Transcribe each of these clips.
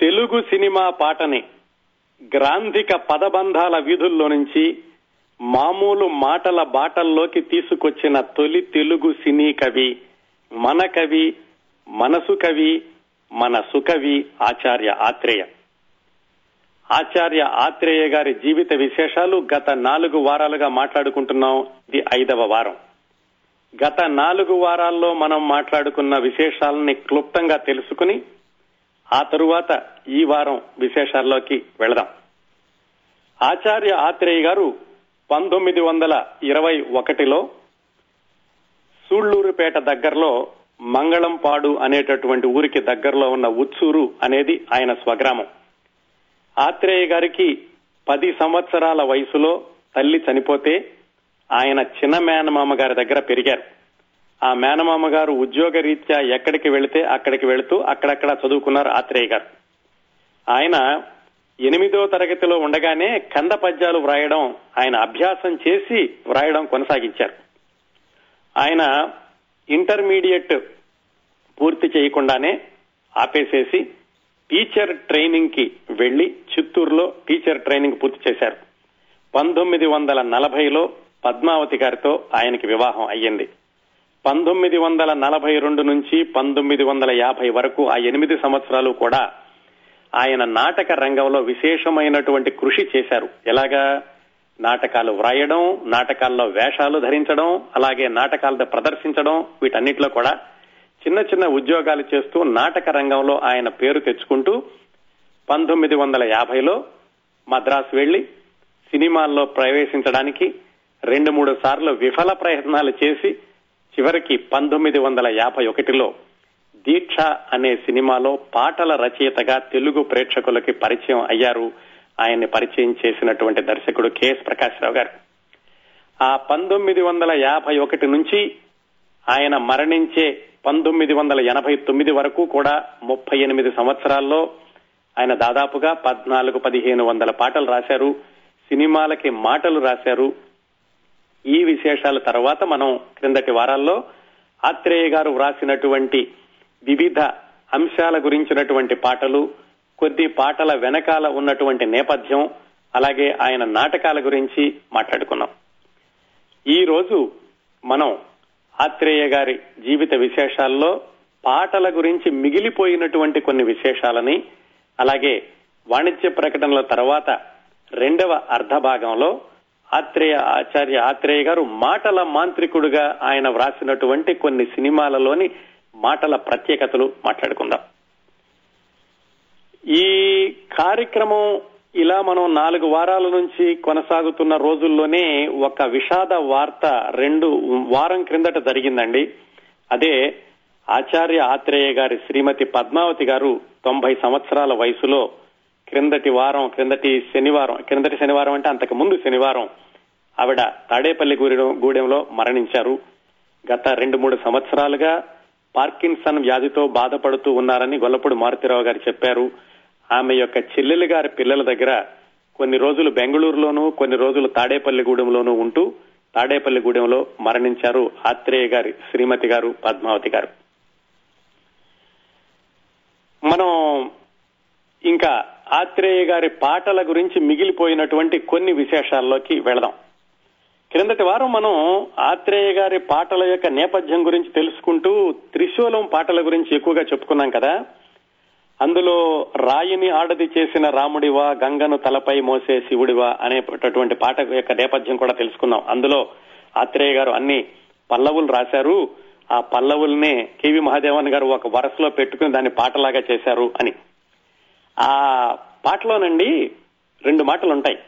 Telugu cinema పాటని గ్రాంధిక పదబంధాల వీధుల్లో నుంచి మామూలు మాటల బాటల్లోకి తీసుకొచ్చిన తొలి తెలుగు సినీ కవి మన కవి మనసు కవి మన సుకవి ఆచార్య ఆత్రేయ. ఆచార్య ఆత్రేయ గారి జీవిత విశేషాలు గత నాలుగు వారాలుగా మాట్లాడుకుంటున్నాం. ఇది ఐదవ వారం. గత నాలుగు వారాల్లో మనం మాట్లాడుకున్న విశేషాలని క్లుప్తంగా తెలుసుకుని ఆ తరువాత ఈ వారం విశేషాల్లోకి వెళదాం. ఆచార్య ఆత్రేయ గారు పంతొమ్మిది వందల ఇరవై ఒకటిలో సూళ్ళూరుపేట దగ్గరలో మంగళంపాడు అనేటటువంటి ఊరికి దగ్గరలో ఉన్న ఉత్సూరు అనేది ఆయన స్వగ్రామం. ఆత్రేయ గారికి పది సంవత్సరాల వయసులో తల్లి చనిపోతే ఆయన చిన్న మేనమామ గారి దగ్గర పెరిగారు. ఆ మేనమామ గారు ఉద్యోగ రీత్యా ఎక్కడికి వెళితే అక్కడికి వెళుతూ అక్కడక్కడ చదువుకున్నారు ఆత్రేయ గారు. ఆయన ఎనిమిదో తరగతిలో ఉండగానే కంద పద్యాలు వ్రాయడం ఆయన అభ్యాసం చేసి వ్రాయడం కొనసాగించారు. ఆయన ఇంటర్మీడియట్ పూర్తి చేయకుండానే ఆపేసేసి టీచర్ ట్రైనింగ్కి వెళ్ళి చిత్తూరులో టీచర్ ట్రైనింగ్ పూర్తి చేశారు. పంతొమ్మిది వందల నలభైలో పద్మావతి గారితో ఆయనకి వివాహం అయ్యింది. పంతొమ్మిది వందల నలభై రెండు నుంచి పంతొమ్మిది వందల యాభై వరకు ఆ ఎనిమిది సంవత్సరాలు కూడా ఆయన నాటక రంగంలో విశేషమైనటువంటి కృషి చేశారు. ఎలాగా? నాటకాలు వ్రాయడం నాటకాల్లో వేషాలు ధరించడం అలాగే నాటకాలతో ప్రదర్శించడం వీటన్నిటిలో కూడా చిన్న చిన్న ఉద్యోగాలు చేస్తూ నాటక రంగంలో ఆయన పేరు తెచ్చుకుంటూ పంతొమ్మిది వందల యాభైలో మద్రాసు వెళ్ళి సినిమాల్లో ప్రవేశించడానికి రెండు మూడు సార్లు విఫల ప్రయత్నాలు చేసి చివరికి పంతొమ్మిది వందల యాభై ఒకటిలో దీక్ష అనే సినిమాలో పాటల రచయితగా తెలుగు ప్రేక్షకులకి పరిచయం అయ్యారు. ఆయన్ని పరిచయం చేసినటువంటి దర్శకుడు కెఎస్ ప్రకాశ్రావు గారు. ఆ పంతొమ్మిది వందల యాభై ఒకటి నుంచి ఆయన మరణించే పంతొమ్మిది వందల ఎనభై తొమ్మిది వరకు కూడా ముప్పై ఎనిమిది సంవత్సరాల్లో ఆయన దాదాపుగా పద్నాలుగు పదిహేను వందల పాటలు రాశారు. సినిమాలకి మాటలు రాశారు. ఈ విశేషాల తర్వాత మనం క్రిందటి వారాల్లో ఆత్రేయ గారు వ్రాసినటువంటి వివిధ అంశాల గురించినటువంటి పాటలు కొద్ది పాటల వెనకాల ఉన్నటువంటి నేపథ్యం అలాగే ఆయన నాటకాల గురించి మాట్లాడుకున్నాం. ఈ రోజు మనం ఆత్రేయ గారి జీవిత విశేషాల్లో పాటల గురించి మిగిలిపోయినటువంటి కొన్ని విశేషాలని అలాగే వాణిజ్య ప్రకటనల తర్వాత రెండవ అర్ధ భాగంలో ఆత్రేయ ఆచార్య ఆత్రేయ గారు మాటల మాంత్రికుడుగా ఆయన వ్రాసినటువంటి కొన్ని సినిమాలలోని మాటల ప్రత్యేకతలు మాట్లాడుకుందాం. ఈ కార్యక్రమం ఇలా మనం నాలుగు వారాల నుంచి కొనసాగుతున్న రోజుల్లోనే ఒక విషాద వార్త రెండు వారం క్రిందట జరిగిందండి. అదే ఆచార్య ఆత్రేయ గారి శ్రీమతి పద్మావతి గారు తొంభై సంవత్సరాల వయసులో క్రిందటి వారం క్రిందటి శనివారం క్రిందటి శనివారం అంటే అంతకు ముందు శనివారం ఆవిడ తాడేపల్లి గూడెం గూడెంలో మరణించారు. గత రెండు మూడు సంవత్సరాలుగా పార్కిన్సన్ వ్యాధితో బాధపడుతూ ఉన్నారని గొల్లపూడి మారుతిరావు గారు చెప్పారు. ఆమె యొక్క చెల్లెలు గారి పిల్లల దగ్గర కొన్ని రోజులు బెంగళూరులోనూ కొన్ని రోజులు తాడేపల్లిగూడెంలోనూ ఉంటూ తాడేపల్లిగూడెంలో మరణించారు ఆత్రేయ గారి శ్రీమతి గారు పద్మావతి గారు. మనం ఇంకా ఆత్రేయ గారి పాటల గురించి మిగిలిపోయినటువంటి కొన్ని విశేషాల్లోకి వెళదాం. క్రిందటి వారం మనం ఆత్రేయ గారి పాటల యొక్క నేపథ్యం గురించి తెలుసుకుంటూ త్రిశూలం పాటల గురించి ఎక్కువగా చెప్పుకున్నాం కదా. అందులో రాయిని ఆడది చేసిన రాముడివా గంగను తలపై మోసే శివుడివా అనేటటువంటి పాట యొక్క నేపథ్యం కూడా తెలుసుకున్నాం. అందులో ఆత్రేయ గారు అన్ని పల్లవులు రాశారు. ఆ పల్లవుల్నే కేవి మహాదేవన్ గారు ఒక వరసలో పెట్టుకుని దాన్ని పాటలాగా చేశారు అని. ఆ పాటలోనండి రెండు మాటలు ఉంటాయి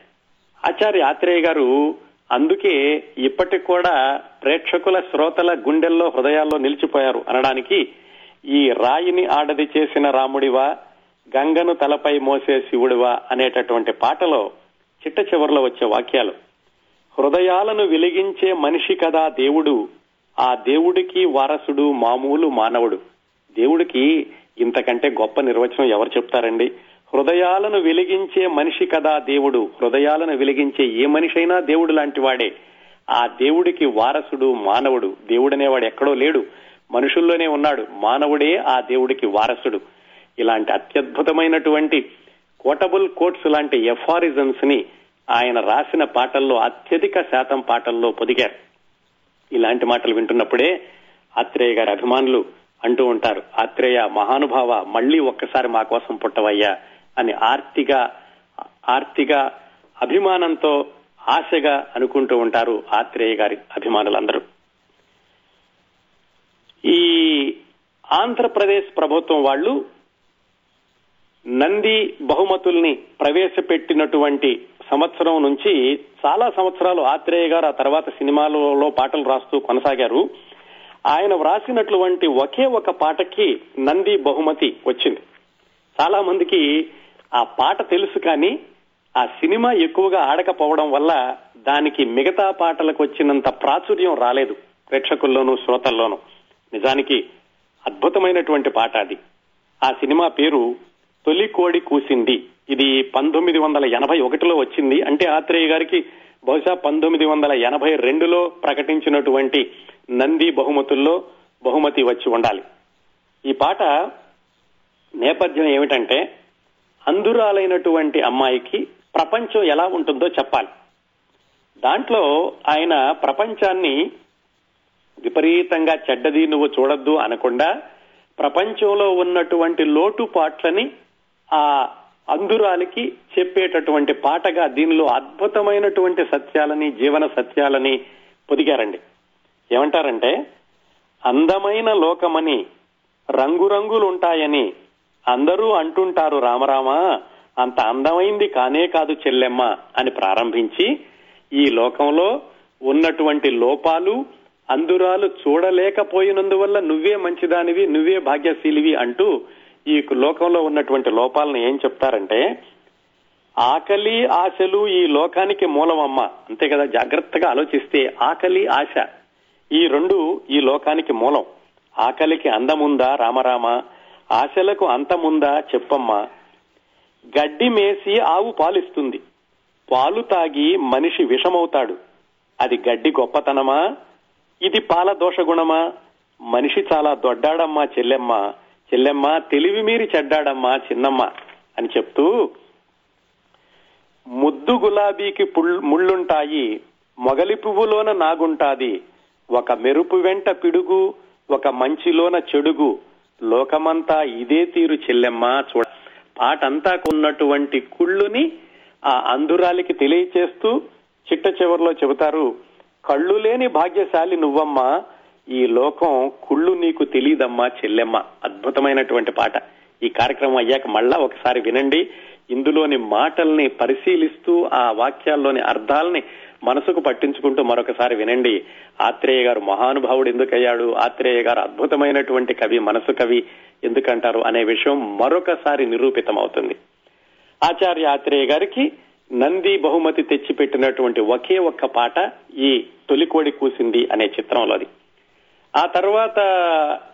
ఆచార్య ఆత్రేయ గారు అందుకే ఇప్పటికి కూడా ప్రేక్షకుల శ్రోతల గుండెల్లో హృదయాల్లో నిలిచిపోయారు అనడానికి ఈ రాయిని ఆడది చేసిన రాముడివా గంగను తలపై మోసే శివుడివా అనేటటువంటి పాటలో చిట్ట చివరిలో వచ్చే వాక్యాలు. హృదయాలను వెలిగించే మనిషి కదా దేవుడు ఆ దేవుడికి వారసుడు మామూలు మానవుడు. దేవుడికి ఇంతకంటే గొప్ప నిర్వచనం ఎవరు చెప్తారండి? హృదయాలను వెలిగించే మనిషి కదా దేవుడు. హృదయాలను వెలిగించే ఏ మనిషైనా దేవుడు లాంటి వాడే ఆ దేవుడికి వారసుడు మానవుడు. దేవుడనేవాడు ఎక్కడో లేడు. మనుషుల్లోనే ఉన్నాడు. మానవుడే ఆ దేవుడికి వారసుడు. ఇలాంటి అత్యద్భుతమైనటువంటి కోటబుల్ కోట్స్ లాంటి ఎఫారిజమ్స్ని ఆయన రాసిన పాటల్లో అత్యధిక శాతం పాటల్లో పొదిగారు. ఇలాంటి మాటలు వింటున్నప్పుడే ఆత్రేయ గారి అభిమానులు అంటూ ఉంటారు. ఆత్రేయ మహానుభావ మళ్ళీ ఒక్కసారి మా కోసం పుట్టవయ్యా అని ఆర్తిగా ఆర్తిగా అభిమానంతో ఆశగా అనుకుంటూ ఉంటారు ఆత్రేయ గారి అభిమానులందరూ. ఈ ఆంధ్రప్రదేశ్ ప్రభుత్వం వాళ్ళు నంది బహుమతుల్ని ప్రవేశపెట్టినటువంటి సంవత్సరం నుంచి చాలా సంవత్సరాలు ఆత్రేయ గారు ఆ తర్వాత సినిమాలలో పాటలు రాస్తూ కొనసాగారు. ఆయన వ్రాసినటువంటి ఒకే ఒక పాటకి నంది బహుమతి వచ్చింది. చాలా మందికి ఆ పాట తెలుసు కానీ ఆ సినిమా ఎక్కువగా ఆడకపోవడం వల్ల దానికి మిగతా పాటలకు వచ్చినంత ప్రాచుర్యం రాలేదు ప్రేక్షకుల్లోనూ శ్రోతల్లోనూ. నిజానికి అద్భుతమైనటువంటి పాట అది. ఆ సినిమా పేరు తొలి కోడి కూసింది. ఇది పంతొమ్మిది వందల ఎనభై ఒకటిలో వచ్చింది. అంటే ఆత్రేయ గారికి బహుశా పంతొమ్మిది వందల ఎనభై రెండులో ప్రకటించినటువంటి నంది బహుమతుల్లో బహుమతి వచ్చి ఉండాలి. ఈ పాట నేపథ్యం ఏమిటంటే అందురాలైనటువంటి అమ్మాయికి ప్రపంచం ఎలా ఉంటుందో చెప్పాలి. దాంట్లో ఆయన ప్రపంచాన్ని విపరీతంగా చెడ్డది నువ్వు చూడొద్దు అనకుండా ప్రపంచంలో ఉన్నటువంటి లోటుపాట్లని ఆ అందురాలికి చెప్పేటటువంటి పాటగా దీనిలో అద్భుతమైనటువంటి సత్యాలని జీవన సత్యాలని పొదిగారండి. ఏమంటారంటే అందమైన లోకమని రంగురంగులుంటాయని అందరూ అంటుంటారు రామరామ అంత అందమైంది కానే కాదు చెల్లెమ్మ అని ప్రారంభించి ఈ లోకంలో ఉన్నటువంటి లోపాలు అందురాలు చూడలేకపోయినందువల్ల నువ్వే మంచిదానివి నువ్వే భాగ్యశీలివి అంటూ ఈ లోకంలో ఉన్నటువంటి లోపాలను ఏం చెప్తారంటే ఆకలి ఆశలు ఈ లోకానికి మూలమమ్మ. అంతే కదా జాగ్రత్తగా ఆలోచిస్తే ఆకలి ఆశ ఈ రెండు ఈ లోకానికి మూలం. ఆకలికి అందముందా రామరామ? ఆశలకు అంతముందా చెప్పమ్మా? గడ్డి మేసి ఆవు పాలిస్తుంది. పాలు తాగి మనిషి విషమవుతాడు. అది గడ్డి గొప్పతనమా? ఇది పాల దోషగుణమా? మనిషి చాలా దొడ్డాడమ్మా చెల్లెమ్మ. చెల్లెమ్మ తెలివి మీరి చెడ్డాడమ్మా చిన్నమ్మ అని చెప్తూ ముద్దు గులాబీకి ముళ్ళుంటాయి మొగలి పువ్వులోన నాగుంటాది ఒక మెరుపు వెంట పిడుగు ఒక మంచిలోన చెడుగు. లోకమంతా ఇదే తీరు చెల్లెమ్మ చూడ పాటంతా కొన్నటువంటి కుళ్ళుని ఆ అంధురాలికి తెలియచేస్తూ చిట్ట చివరిలో చెబుతారు కళ్ళు లేని భాగ్యశాలి నువ్వమ్మా ఈ లోకం కుళ్ళు నీకు తెలియదమ్మా చెల్లెమ్మ. అద్భుతమైనటువంటి పాట. ఈ కార్యక్రమం అయ్యాక మళ్ళా ఒకసారి వినండి. ఇందులోని మాటల్ని పరిశీలిస్తూ ఆ వాక్యాల్లోని అర్థాలని మనసుకు పట్టించుకుంటూ మరొకసారి వినండి. ఆత్రేయ గారు మహానుభావుడు ఎందుకయ్యాడు? ఆత్రేయ గారు అద్భుతమైనటువంటి కవి మనసు కవి ఎందుకంటారు అనే విషయం మరొకసారి నిరూపితం అవుతుంది ఆచార్య ఆత్రేయ గారికి నంది బహుమతి తెచ్చిపెట్టినటువంటి ఒకే ఒక్క పాట ఈ తొలికోడి కూసింది అనే చిత్రంలోది. ఆ తర్వాత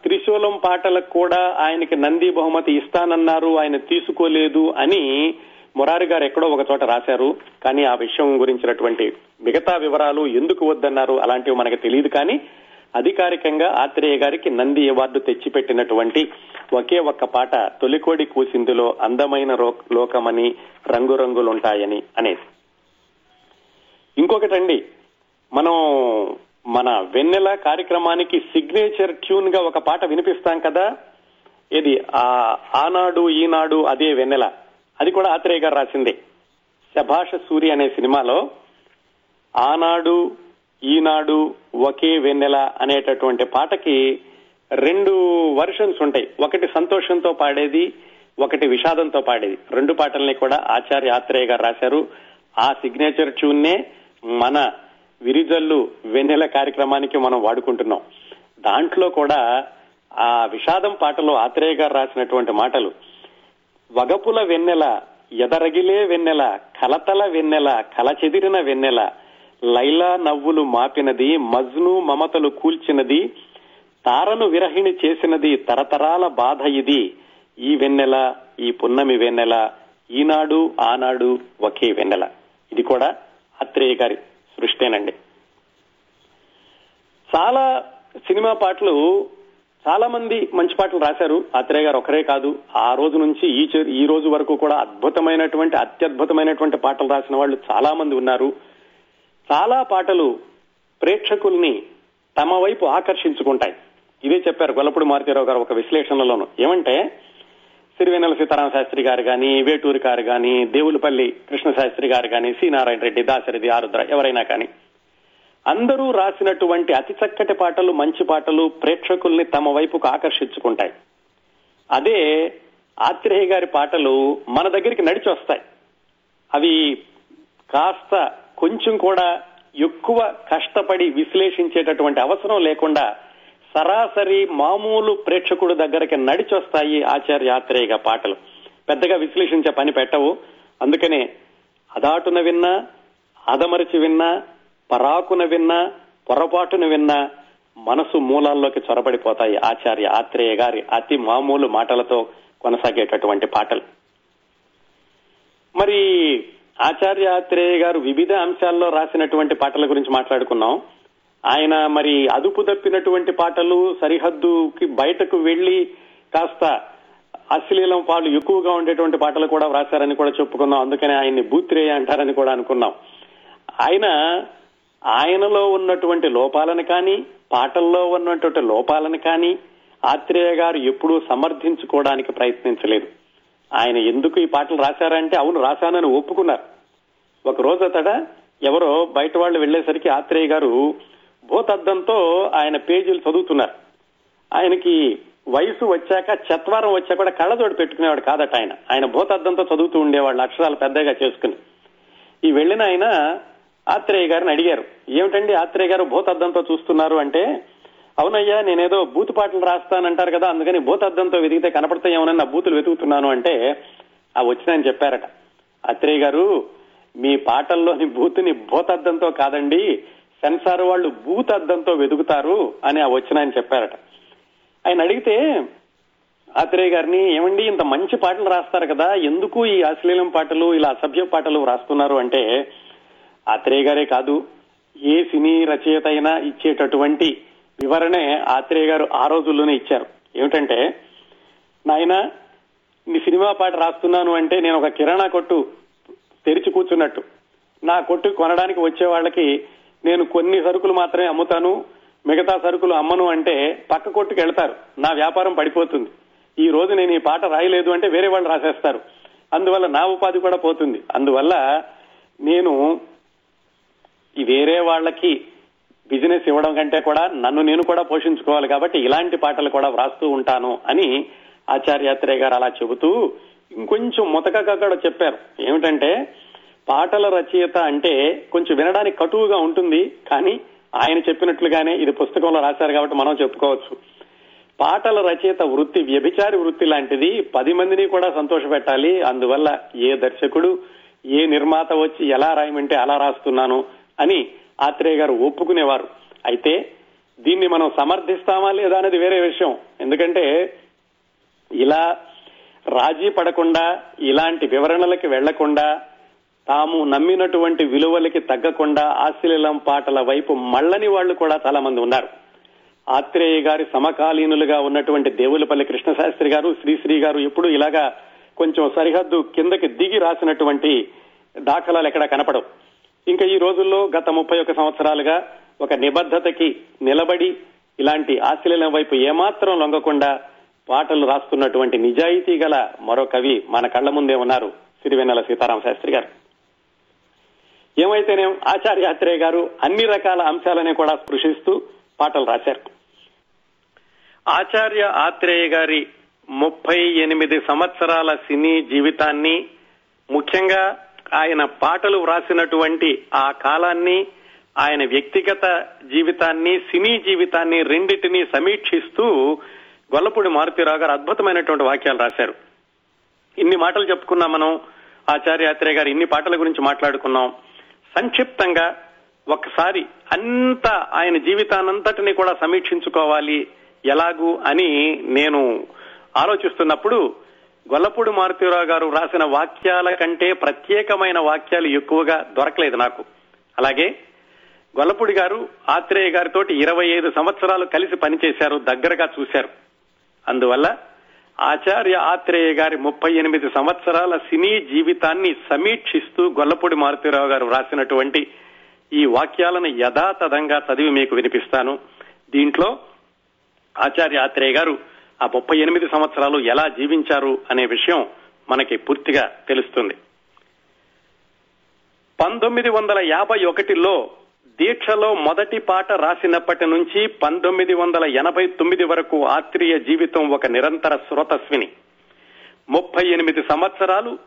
త్రిశూలం పాటలకు కూడా ఆయనకి నంది బహుమతి ఇస్తానన్నారు ఆయన తీసుకోలేదు అని మురారి గారు ఎక్కడో ఒక చోట రాశారు. కానీ ఆ విషయం గురించినటువంటి మిగతా వివరాలు ఎందుకు వద్దన్నారు అలాంటివి మనకు తెలియదు. కానీ అధికారికంగా ఆత్రేయ గారికి నంది అవార్డు తెచ్చిపెట్టినటువంటి ఒకే ఒక్క పాట తొలికోడి కూసిందులో అందమైన లోకమని రంగురంగులుంటాయని అనేది ఇంకొకటండి మనం మన వెన్నెల కార్యక్రమానికి సిగ్నేచర్ ట్యూన్గా ఒక పాట వినిపిస్తాం కదా? ఇది ఆ ఆనాడు ఈనాడు అదే వెన్నెల. అది కూడా ఆత్రేయ గారు రాసింది. శభాష సూరి అనే సినిమాలో ఆనాడు ఈనాడు ఒకే వెన్నెల అనేటటువంటి పాటకి రెండు వర్షన్స్ ఉంటాయి. ఒకటి సంతోషంతో పాడేది ఒకటి విషాదంతో పాడేది. రెండు పాటల్ని కూడా ఆచార్య ఆత్రేయ గారు రాశారు. ఆ సిగ్నేచర్ ట్యూన్నే మన విరిజల్లు వెన్నెల కార్యక్రమానికి మనం వాడుకుంటున్నాం. దాంట్లో కూడా ఆ విషాదం పాటలో ఆత్రేయ గారు రాసినటువంటి మాటలు వగపుల వెన్నెల ఎదరగిలే వెన్నెల కలతల వెన్నెల కలచెదిరిన వెన్నెల లైలా నవ్వులు మాపినది మజ్ను మమతలు కూల్చినది తారను విరహిణి చేసినది తరతరాల బాధ ఇది ఈ వెన్నెల ఈ పున్నమి వెన్నెల ఈనాడు ఆనాడు ఒకే వెన్నెల. ఇది కూడా అత్రేయ గారి సృష్టేనండి. చాలా సినిమా పాటలు చాలా మంది మంచి పాటలు రాశారు. ఆత్రేయ గారు ఒకరే కాదు. ఆ రోజు నుంచి ఈ ఈ రోజు వరకు కూడా అద్భుతమైనటువంటి అత్యద్భుతమైనటువంటి పాటలు రాసిన వాళ్ళు చాలా మంది ఉన్నారు. చాలా పాటలు ప్రేక్షకుల్ని తమ వైపు ఆకర్షించుకుంటాయి. ఇదే చెప్పారు గొల్లపూడి మారుతీరావు గారు ఒక విశ్లేషణలోను. ఏమంటే సిరివెన్నెల సీతారామ శాస్త్రి గారు కానీ వేటూరి గారు కానీ దేవులపల్లి కృష్ణ శాస్త్రి గారు కానీ సి. నారాయణ రెడ్డి దాశరథి ఆరుద్ర ఎవరైనా కానీ. అందరూ రాసినటువంటి అతి చక్కటి పాటలు మంచి పాటలు ప్రేక్షకుల్ని తమ వైపుకు ఆకర్షించుకుంటాయి. అదే ఆత్రేయ గారి పాటలు మన దగ్గరికి నడిచి వస్తాయి అవి కాస్త కొంచెం కూడా ఎక్కువ కష్టపడి విశ్లేషించేటటువంటి అవసరం లేకుండా సరాసరి మామూలు ప్రేక్షకుడు దగ్గరికి నడిచొస్తాయి ఆచార్య ఆత్రేయ పాటలు. పెద్దగా విశ్లేషించే పని పెట్టవు. అందుకనే అదాటున విన్నా అదమరిచి విన్నా పరాకున విన్నా పొరపాటున విన్నా మనసు మూలాల్లోకి చొరబడిపోతాయి ఆచార్య ఆత్రేయ గారి అతి మామూలు మాటలతో కొనసాగేటటువంటి పాటలు. మరి ఆచార్య ఆత్రేయ గారు వివిధ అంశాల్లో రాసినటువంటి పాటల గురించి మాట్లాడుకున్నాం. ఆయన మరి అదుపు తప్పినటువంటి పాటలు సరిహద్దుకి బయటకు వెళ్ళి కాస్త అశ్లీలం పాలు ఎక్కువగా ఉండేటువంటి పాటలు కూడా వ్రాశారని కూడా చెప్పుకున్నాం. అందుకని ఆయన్ని బూత్రేయ అంటారని కూడా అనుకున్నాం. ఆయన ఆయనలో ఉన్నటువంటి లోపాలను కానీ పాటల్లో ఉన్నటువంటి లోపాలను కానీ ఆత్రేయ గారు ఎప్పుడూ సమర్థించుకోవడానికి ప్రయత్నించలేదు. ఆయన ఎందుకు ఈ పాటలు రాశారంటే అవును రాశానని ఒప్పుకున్నారు. ఒక రోజు అతడ ఎవరో బయట వాళ్ళు వెళ్ళేసరికి ఆత్రేయ గారు భూతద్దంతో ఆయన పేజీలు చదువుతున్నారు. ఆయనకి వయసు వచ్చాక చత్వారం వచ్చా కూడా కళ్ళజోడు పెట్టుకునేవాడు కాదట ఆయన. ఆయన భూతద్దంతో చదువుతూ ఉండేవాళ్ళు అక్షరాలు పెద్దగా చేసుకుని. ఈ వెళ్ళిన ఆయన ఆత్రేయ గారిని అడిగారు. ఏమిటండి ఆత్రేయ గారు భూతద్దంతో చూస్తున్నారు అంటే అవునయ్యా నేనేదో బూతు పాటలు రాస్తానంటారు కదా అందుకని భూతద్దంతో వెతికితే కనపడతాయేమోనని నా బూతులు వెతుకుతున్నాను అంటే ఆ వచ్చినాయని చెప్పారట. ఆత్రేయ గారు మీ పాటల్లోని బూతుని భూతద్దంతో కాదండి సెన్సార్ వాళ్ళు భూతద్దంతో వెతుకుతారు అని ఆ వచ్చినాయని చెప్పారట. ఆయన అడిగితే ఆత్రేయ గారిని ఏమండి ఇంత మంచి పాటలు రాస్తారు కదా ఎందుకు ఈ అశ్లీలం పాటలు ఇలా అసభ్య పాటలు రాస్తున్నారు? అంటే ఆత్రేయ గారే కాదు ఏ సినీ రచయిత అయినా ఇచ్చేటటువంటి వివరణే ఆత్రేయ గారు ఆ రోజుల్లోనే ఇచ్చారు. ఏమిటంటే నాయన నీ సినిమా పాట రాస్తున్నాను అంటే నేను ఒక కిరాణా కొట్టు తెరిచి కూర్చున్నట్టు. నా కొట్టు కొనడానికి వచ్చే వాళ్ళకి నేను కొన్ని సరుకులు మాత్రమే అమ్ముతాను మిగతా సరుకులు అమ్మను అంటే పక్క కొట్టుకు వెళ్తారు. నా వ్యాపారం పడిపోతుంది. ఈ రోజు నేను ఈ పాట రాయలేదు అంటే వేరే వాళ్ళు రాసేస్తారు. అందువల్ల నా ఉపాధి కూడా పోతుంది. అందువల్ల నేను వేరే వాళ్ళకి బిజినెస్ ఇవ్వడం కంటే కూడా నన్ను నేను కూడా పోషించుకోవాలి కాబట్టి ఇలాంటి పాటలు కూడా వ్రాస్తూ ఉంటాను అని ఆచార్యాత్రేయ గారు అలా చెబుతూ ఇంకొంచెం ముతకగా కూడా చెప్పారు. ఏమిటంటే పాటల రచయిత అంటే కొంచెం వినడానికి కటువుగా ఉంటుంది కానీ ఆయన చెప్పినట్లుగానే ఇది పుస్తకంలో రాశారు కాబట్టి మనం చెప్పుకోవచ్చు. పాటల రచయిత వృత్తి వ్యభిచారి వృత్తి లాంటిది పది మందిని కూడా సంతోష పెట్టాలి అందువల్ల ఏ దర్శకుడు ఏ నిర్మాత వచ్చి ఎలా రాయమంటే అలా రాస్తున్నాను అని ఆత్రేయ గారు ఒప్పుకునేవారు. అయితే దీన్ని మనం సమర్థిస్తామా లేదా అనేది వేరే విషయం. ఎందుకంటే ఇలా రాజీ పడకుండా ఇలాంటి వివరణలకి వెళ్ళకుండా తాము నమ్మినటువంటి విలువలకి తగ్గకుండా ఆశ్లీలం పాటల వైపు మళ్ళని వాళ్ళు కూడా చాలా మంది ఉన్నారు. ఆత్రేయ గారి సమకాలీనులుగా ఉన్నటువంటి దేవులపల్లి కృష్ణశాస్త్రి గారు శ్రీశ్రీ గారు ఎప్పుడు ఇలాగా కొంచెం సరిహద్దు కిందకి దిగి రాసినటువంటి దాఖలాలు ఎక్కడ కనపడవు. ఇంకా ఈ రోజుల్లో గత ముప్పై ఒక్క సంవత్సరాలుగా ఒక నిబద్ధతకి నిలబడి ఇలాంటి ఆశ్లీలం వైపు ఏమాత్రం లొంగకుండా పాటలు రాస్తున్నటువంటి నిజాయితీ గల మరో కవి మన కళ్ళ ముందే ఉన్నారు. సిరివెన్నెల సీతారామ శాస్త్రి గారు. ఏమైతేనే ఆచార్య ఆత్రేయ గారు అన్ని రకాల అంశాలని కూడా స్పృశిస్తూ పాటలు రాశారు. ఆచార్య ఆత్రేయ గారి ముప్పై ఎనిమిది సంవత్సరాల సినీ జీవితాన్ని ముఖ్యంగా ఆయన పాటలు వ్రాసినటువంటి ఆ కాలాన్ని ఆయన వ్యక్తిగత జీవితాన్ని సినీ జీవితాన్ని రెండింటినీ సమీక్షిస్తూ గొల్లపూడి మారుతిరావు గారు అద్భుతమైనటువంటి వాక్యాలు రాశారు. ఇన్ని మాటలు చెప్పుకున్నాం మనం ఆచార్య ఆత్రేయ గారు ఇన్ని పాటల గురించి మాట్లాడుకున్నాం. సంక్షిప్తంగా ఒకసారి అంత ఆయన జీవితానంతటిని కూడా సమీక్షించుకోవాలి. ఎలాగూ అని నేను ఆలోచిస్తున్నప్పుడు గొల్లపూడి మారుతీరావు గారు రాసిన వాక్యాల కంటే ప్రత్యేకమైన వాక్యాలు ఎక్కువగా దొరకలేదు నాకు. అలాగే గొల్లపూడి గారు ఆత్రేయ గారితో ఇరవై ఐదు సంవత్సరాలు కలిసి పనిచేశారు దగ్గరగా చూశారు. అందువల్ల ఆచార్య ఆత్రేయ గారి ముప్పై ఎనిమిది సంవత్సరాల సినీ జీవితాన్ని సమీక్షిస్తూ గొల్లపూడి మారుతీరావు గారు వ్రాసినటువంటి ఈ వాక్యాలను యథాతథంగా చదివి మీకు వినిపిస్తాను. దీంట్లో ఆచార్య ఆత్రేయ గారు ఆ ముప్పై ఎనిమిది సంవత్సరాలు ఎలా జీవించారు అనే విషయం మనకి పూర్తిగా తెలుస్తుంది. పంతొమ్మిది వందల యాభై ఒకటిలో దీక్షలో మొదటి పాట రాసినప్పటి నుంచి పంతొమ్మిది వందల ఎనభై తొమ్మిది వరకు ఆత్రేయ జీవితం ఒక నిరంతర స్రోతస్విని. ముప్పై ఎనిమిది సంవత్సరాలు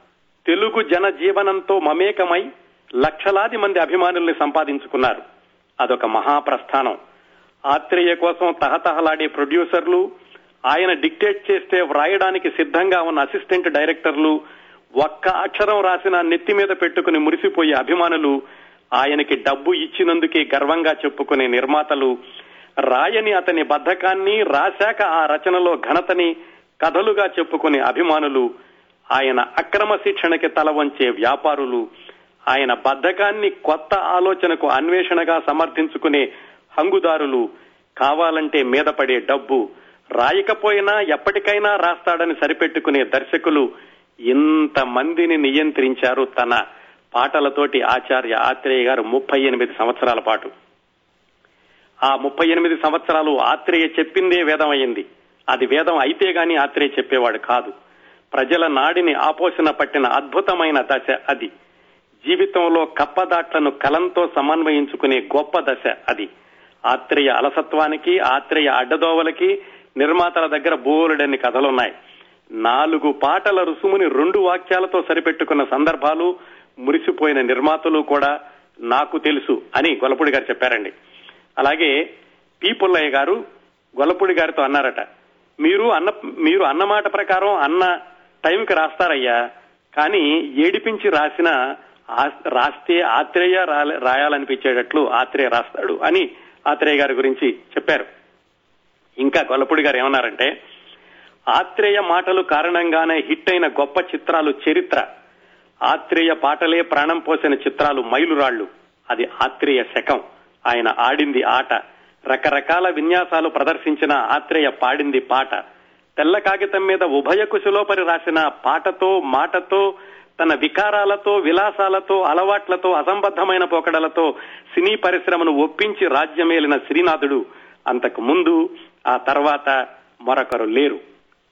తెలుగు జన జీవనంతో మమేకమై లక్షలాది మంది అభిమానుల్ని సంపాదించుకున్నారు. అదొక మహాప్రస్థానం. ఆత్రేయ కోసం తహతహలాడే ప్రొడ్యూసర్లు ఆయన డిక్టేట్ చేస్తే వ్రాయడానికి సిద్ధంగా ఉన్న అసిస్టెంట్ డైరెక్టర్లు ఒక్క అక్షరం రాసిన నెత్తి మీద పెట్టుకుని మురిసిపోయే అభిమానులు ఆయనకి డబ్బు ఇచ్చినందుకే గర్వంగా చెప్పుకునే నిర్మాతలు రాయని అతని బద్ధకాన్ని రాశాక ఆ రచనలో ఘనతని కథలుగా చెప్పుకునే అభిమానులు ఆయన అక్రమ శిక్షణకి తల వంచే వ్యాపారులు ఆయన బద్ధకాన్ని కొత్త ఆలోచనకు అన్వేషణగా సమర్థించుకునే హంగుదారులు కావాలంటే మీద పడే డబ్బు రాయకపోయినా ఎప్పటికైనా రాస్తాడని సరిపెట్టుకునే దర్శకులు ఇంతమందిని నియంత్రించారు తన పాటలతోటి ఆచార్య ఆత్రేయ గారు ముప్పై ఎనిమిది సంవత్సరాల పాటు. ఆ ముప్పై ఎనిమిది సంవత్సరాలు ఆత్రేయ చెప్పిందే వేదం అయింది అది వేదం అయితే గాని ఆత్రేయ చెప్పేవాడు కాదు. ప్రజల నాడిని ఆపోషణ పట్టిన అద్భుతమైన దశ అది. జీవితంలో కప్పదాట్లను కలంతో సమన్వయించుకునే గొప్ప దశ అది. ఆత్రేయ అలసత్వానికి ఆత్రేయ అడ్డదోవలకి నిర్మాతల దగ్గర బోలుడన్ని కథలున్నాయి. నాలుగు పాటల రుసుముని రెండు వాక్యాలతో సరిపెట్టుకున్న సందర్భాలు మురిసిపోయిన నిర్మాతలు కూడా నాకు తెలుసు అని గొల్లపూడి గారు చెప్పారండి. అలాగే పి పుల్లయ్య గారు గొల్లపూడి గారితో అన్నారట మీరు అన్న మీరు అన్నమాట ప్రకారం అన్న టైంకి రాస్తారయ్యా కానీ ఏడిపించి రాసిన రాస్తే ఆత్రేయ రాయాలనిపించేటట్లు ఆత్రేయ రాస్తాడు అని ఆత్రేయ గారి గురించి చెప్పారు. ఇంకా గొల్లపూడి గారు ఏమన్నారంటే ఆత్రేయ మాటలు కారణంగానే హిట్ అయిన గొప్ప చిత్రాలు చరిత్ర. ఆత్రేయ పాటలే ప్రాణం పోసిన చిత్రాలు మైలురాళ్ళు అది ఆత్రేయ శకం. ఆయన ఆడింది ఆట. రకరకాల విన్యాసాలు ప్రదర్శించిన ఆత్రేయ పాడింది పాట. తెల్ల కాగితం మీద ఉభయ కుశలోపరి రాసిన పాటతో మాటతో తన వికారాలతో విలాసాలతో అలవాట్లతో అసంబద్ధమైన పోకడలతో సినీ పరిశ్రమను ఒప్పించి రాజ్యమేలిన శ్రీనాథుడు. అంతకు ముందు ఆ తర్వాత మరొకరు లేరు.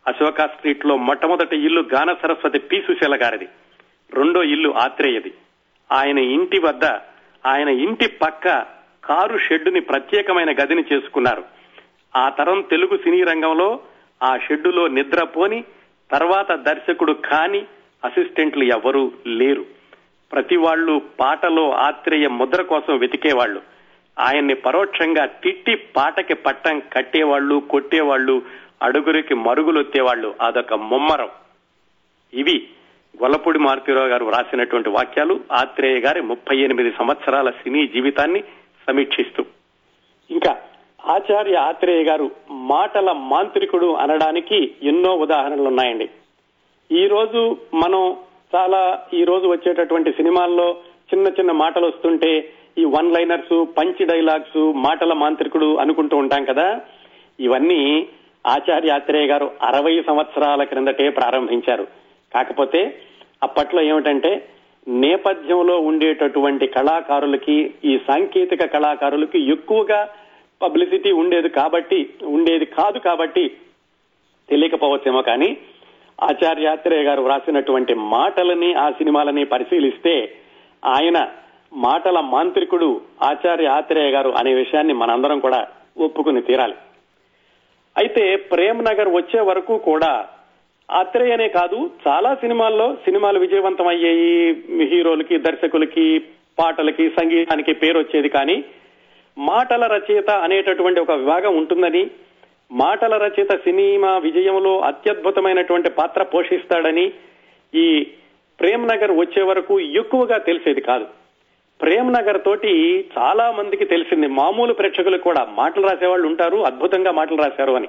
అశోక స్ట్రీట్లో మొట్టమొదటి ఇల్లు గాన సరస్వతి పి. సుశీల గారిది. రెండో ఇల్లు ఆత్రేయది. ఆయన ఇంటి వద్ద ఆయన ఇంటి పక్క కారు షెడ్డుని ప్రత్యేకమైన గదిని చేసుకున్నారు. ఆ తరం తెలుగు సినీ రంగంలో ఆ షెడ్డులో నిద్రపోని తర్వాత దర్శకుడు కాని అసిస్టెంట్లు ఎవరూ లేరు. ప్రతి వాళ్ళు పాటలో ఆత్రేయ ముద్ర కోసం వెతికేవాళ్ళు ఆయన్ని పరోక్షంగా తిట్టి పాటకి పట్టం కట్టేవాళ్ళు కొట్టేవాళ్ళు అడుగురికి మరుగులొత్తేవాళ్ళు అదొక ముమ్మరం. ఇవి గొల్లపూడి మారుతీరావు గారు రాసినటువంటి వాక్యాలు ఆత్రేయ గారి ముప్పై ఎనిమిది సంవత్సరాల సినీ జీవితాన్ని సమీక్షిస్తూ. ఇంకా ఆచార్య ఆత్రేయ గారు మాటల మాంత్రికుడు అనడానికి ఎన్నో ఉదాహరణలు ఉన్నాయండి ఈ రోజు మనం చాలా ఈ రోజు వచ్చేటటువంటి సినిమాల్లో చిన్న చిన్న మాటలు వస్తుంటే ఈ వన్ లైనర్స్ పంచి డైలాగ్స్ మాటల మాంత్రికుడు అనుకుంటూ ఉంటాం కదా. ఇవన్నీ ఆచార్య ఆత్రేయ గారు అరవై సంవత్సరాల క్రిందటే ప్రారంభించారు. కాకపోతే అప్పట్లో ఏమిటంటే నేపథ్యంలో ఉండేటటువంటి కళాకారులకి ఈ సాంకేతిక కళాకారులకి ఎక్కువగా పబ్లిసిటీ ఉండేది కాబట్టి ఉండేది కాదు కాబట్టి తెలియకపోవచ్చేమో కానీ ఆచార్యాత్రేయ గారు వ్రాసినటువంటి మాటలని ఆ సినిమాలని పరిశీలిస్తే ఆయన మాటల మాంత్రికుడు ఆచార్య ఆత్రేయ గారు అనే విషయాన్ని మనందరం కూడా ఒప్పుకుని తీరాలి. అయితే ప్రేమ్ నగర్ వచ్చే వరకు కూడా ఆత్రేయనే కాదు చాలా సినిమాల్లో సినిమాలు విజయవంతం అయ్యేయి హీరోలకి దర్శకులకి పాటలకి సంగీతానికి పేరు వచ్చేది కానీ మాటల రచయిత అనేటటువంటి ఒక విభాగం ఉంటుందని మాటల రచయిత సినిమా విజయంలో అత్యద్భుతమైనటువంటి పాత్ర పోషిస్తాడని ఈ ప్రేమ్ నగర్ వచ్చే వరకు ఎక్కువగా తెలిసేది కాదు. ప్రేమ్ నగర్ తోటి చాలా మందికి తెలిసింది. మామూలు ప్రేక్షకులకు కూడా మాటలు రాసేవాళ్ళు ఉంటారు అద్భుతంగా మాటలు రాశారు అని.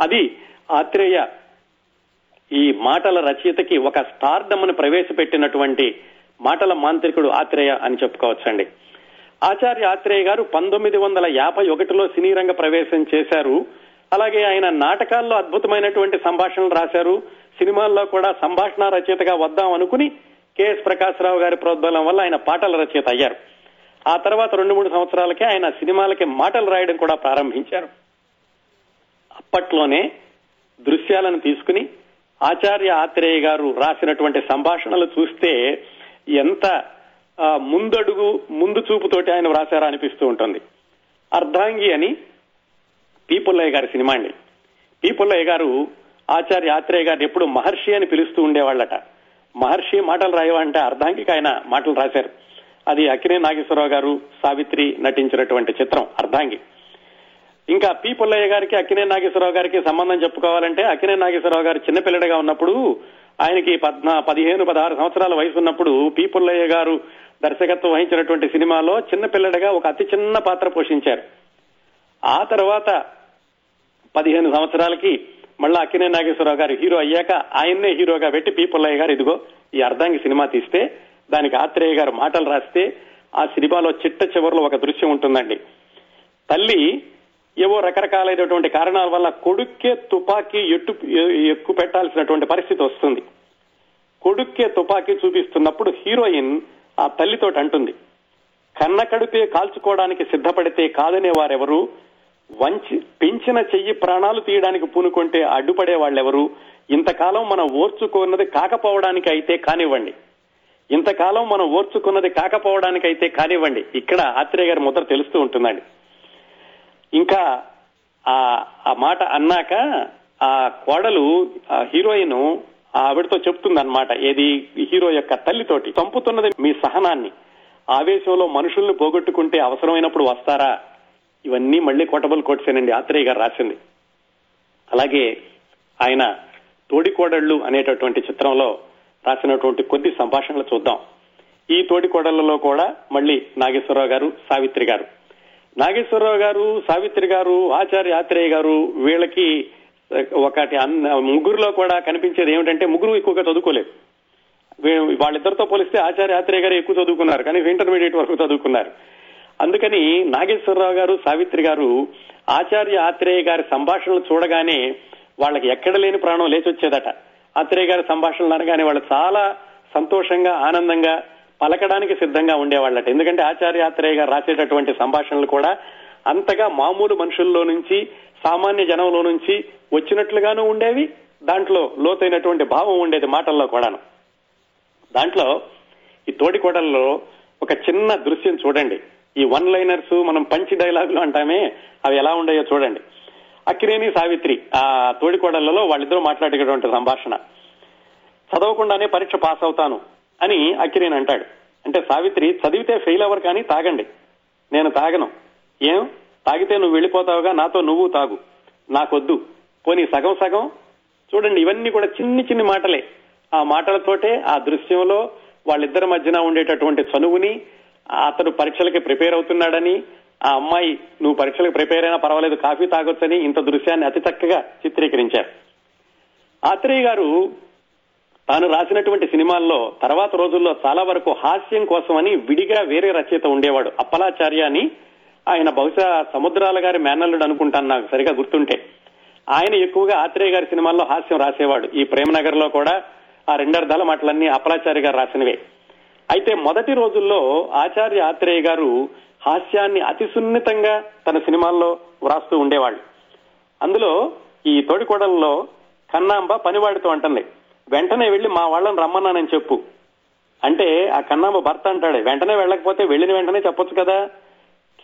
అది ఆత్రేయ ఈ మాటల రచయితకి ఒక స్టార్డమ్ను ప్రవేశపెట్టినటువంటి మాటల మాంత్రికుడు ఆత్రేయ అని చెప్పుకోవచ్చండి. ఆచార్య ఆత్రేయ గారు పంతొమ్మిది వందల యాభై ఒకటిలో సినీ రంగ ప్రవేశం చేశారు. అలాగే ఆయన నాటకాల్లో అద్భుతమైనటువంటి సంభాషణలు రాశారు. సినిమాల్లో కూడా సంభాషణ రచయితగా వద్దాం అనుకుని కెఎస్ ప్రకాశ్రావు గారి ప్రోద్బలం వల్ల ఆయన పాటల రచయిత అయ్యారు. ఆ తర్వాత రెండు మూడు సంవత్సరాలకే ఆయన సినిమాలకి మాటలు రాయడం కూడా ప్రారంభించారు. అప్పట్లోనే దృశ్యాలను తీసుకుని ఆచార్య ఆత్రేయ గారు రాసినటువంటి సంభాషణలు చూస్తే ఎంత ముందడుగు ముందు చూపుతోటి ఆయన వ్రాసారా అనిపిస్తూ ఉంటుంది. అర్ధాంగి అని పీపుల్లయ్య గారి సినిమా అండి. పీపుల్లయ్య గారు ఆచార్య ఆత్రేయ గారిని ఎప్పుడు మహర్షి అని పిలుస్తూ ఉండేవాళ్ళట. మహర్షి మాటలు రాయవంటే అర్ధాంగికి ఆయన మాటలు రాశారు. అది అక్కినే నాగేశ్వరరావు గారు సావిత్రి నటించినటువంటి చిత్రం అర్ధాంగి. ఇంకా పి పుల్లయ్య గారికి అక్కినే నాగేశ్వరరావు గారికి సంబంధం చెప్పుకోవాలంటే అక్కినే నాగేశ్వరరావు గారు చిన్నపిల్లడిగా ఉన్నప్పుడు ఆయనకి పద్నా పదిహేను పదహారు సంవత్సరాల వయసు ఉన్నప్పుడు పి పుల్లయ్య గారు దర్శకత్వం వహించినటువంటి సినిమాలో చిన్నపిల్లడిగా ఒక అతి చిన్న పాత్ర పోషించారు. ఆ తర్వాత పదిహేను సంవత్సరాలకి మళ్ళా అక్కినే నాగేశ్వరరావు గారు హీరో అయ్యాక ఆయన్నే హీరోగా పెట్టి పి పుల్లయ్య గారు ఇదిగో ఈ అర్ధాంగి సినిమా తీస్తే దానికి ఆత్రేయ గారు మాటలు రాస్తే ఆ సినిమాలో చిట్ట చివరిలో ఒక దృశ్యం ఉంటుందండి. తల్లి ఏవో రకరకాలైనటువంటి కారణాల వల్ల కొడుక్కే తుపాకీ ఎట్టు ఎక్కువ పెట్టాల్సినటువంటి పరిస్థితి వస్తుంది. కొడుక్కే తుపాకీ చూపిస్తున్నప్పుడు హీరోయిన్ ఆ తల్లితోటి అంటుంది. కన్న కడుపే కాల్చుకోవడానికి సిద్ధపడితే కాదనే వారెవరు? వంచి పెంచిన చెయ్యి ప్రాణాలు తీయడానికి పూనుకుంటే అడ్డుపడే వాళ్ళెవరు ఇంతకాలం మనం ఓర్చుకున్నది కాకపోవడానికి అయితే కానివ్వండి. ఇంతకాలం మనం ఓర్చుకున్నది కాకపోవడానికి అయితే కానివ్వండి. ఇక్కడ ఆత్రేయ గారి ముద్ర తెలుస్తూ ఉంటుందండి. ఇంకా ఆ ఆ మాట అన్నాక ఆ కోడలు ఆ హీరోయిన్ ఆవిడతో చెప్తుందన్నమాట ఏది హీరో యొక్క తల్లితోటి. చంపుతున్నది మీ సహనాన్ని. ఆవేశంలో మనుషుల్ని పోగొట్టుకుంటే అవసరమైనప్పుడు వస్తారా? ఇవన్నీ మళ్ళీ కోటబుల్ కోట్సేనండి ఆత్రేయ గారు రాసింది. అలాగే ఆయన తోడికోడళ్ళు అనేటటువంటి చిత్రంలో రాసినటువంటి కొద్ది సంభాషణలు చూద్దాం. ఈ తోడికోడళ్ళలో కూడా మళ్ళీ నాగేశ్వరరావు గారు సావిత్రి గారు. నాగేశ్వరరావు గారు సావిత్రి గారు ఆచార్య ఆత్రేయ గారు వీళ్ళకి ఒకటి ముగ్గురులో కూడా కనిపించేది ఏమిటంటే ముగ్గురు ఎక్కువగా చదువుకోలేదు. వాళ్ళిద్దరితో పోలిస్తే ఆచార్య ఆత్రేయ గారు ఎక్కువ చదువుకున్నారు కానీ ఇంటర్మీడియట్ వరకు చదువుకున్నారు. అందుకని నాగేశ్వరరావు గారు సావిత్రి గారు ఆచార్య ఆత్రేయ గారి సంభాషణలు చూడగానే వాళ్ళకి ఎక్కడ లేని ప్రాణం లేచి వచ్చేదట ఆత్రేయ గారి సంభాషణలు అనగానే వాళ్ళు చాలా సంతోషంగా ఆనందంగా పలకడానికి సిద్ధంగా ఉండేవాళ్ళట. ఎందుకంటే ఆచార్యాత్రేయ గారు రాసేటటువంటి సంభాషణలు కూడా అంతగా మామూలు మనుషుల్లో నుంచి సామాన్య జనంలో నుంచి వచ్చినట్లుగాను ఉండేవి దాంట్లో లోతైనటువంటి భావం ఉండేది మాటల్లో కూడాను. దాంట్లో ఈ తోడికోడల్లో ఒక చిన్న దృశ్యం చూడండి. ఈ వన్ లైనర్స్ మనం పంచి డైలాగులు అంటామే అవి ఎలా ఉండయో చూడండి. అక్కినేని సావిత్రి ఆ తోడికోడళ్ళలో వాళ్ళిద్దరూ మాట్లాడేటటువంటి సంభాషణ. చదవకుండానే పరీక్ష పాస్ అవుతాను. అని అక్కినేని అంటాడు. అంటే సావిత్రి చదివితే ఫెయిల్ అవ్వరు కానీ తాగండి. నేను తాగను. ఏం? తాగితే నువ్వు వెళ్ళిపోతావుగా నాతో నువ్వు తాగు. నాకొద్దు. పోనీ సగం సగం? చూడండి ఇవన్నీ కూడా చిన్ని చిన్ని మాటలే. ఆ మాటలతోటే ఆ దృశ్యంలో వాళ్ళిద్దరి మధ్యన ఉండేటటువంటి చనువుని అతడు పరీక్షలకి ప్రిపేర్ అవుతున్నాడని ఆ అమ్మాయి నువ్వు పరీక్షలకు ప్రిపేర్ అయినా పర్వాలేదు కాఫీ తాగొచ్చని ఇంత దృశ్యాన్ని అతి చక్కగా చిత్రీకరించారు. ఆత్రేయ గారు తాను రాసినటువంటి సినిమాల్లో తర్వాత రోజుల్లో చాలా వరకు హాస్యం కోసమని విడిగా వేరే రచయిత ఉండేవాడు అప్పలాచార్య అని ఆయన బహుశా సముద్రాల గారి మేనల్లుడు అనుకుంటాను నాకు సరిగా గుర్తుంటే. ఆయన ఎక్కువగా ఆత్రేయ గారి సినిమాల్లో హాస్యం రాసేవాడు. ఈ ప్రేమనగర్లో కూడా ఆ రెండర్ధాల మాటలన్నీ అప్పలాచార్య గారు రాసినవే. అయితే మొదటి రోజుల్లో ఆచార్య ఆత్రేయ గారు హాస్యాన్ని అతి సున్నితంగా తన సినిమాల్లో వ్రాస్తూ ఉండేవాళ్ళు. అందులో ఈ తోడికోడల్లో కన్నాంబ పనివాడితో అంటుంది. వెంటనే వెళ్ళి మా వాళ్ళని రమ్మన్నానని చెప్పు. అంటే ఆ కన్నాంబ భర్త అంటాడు వెంటనే వెళ్ళకపోతే వెళ్ళిన వెంటనే చెప్పొచ్చు కదా.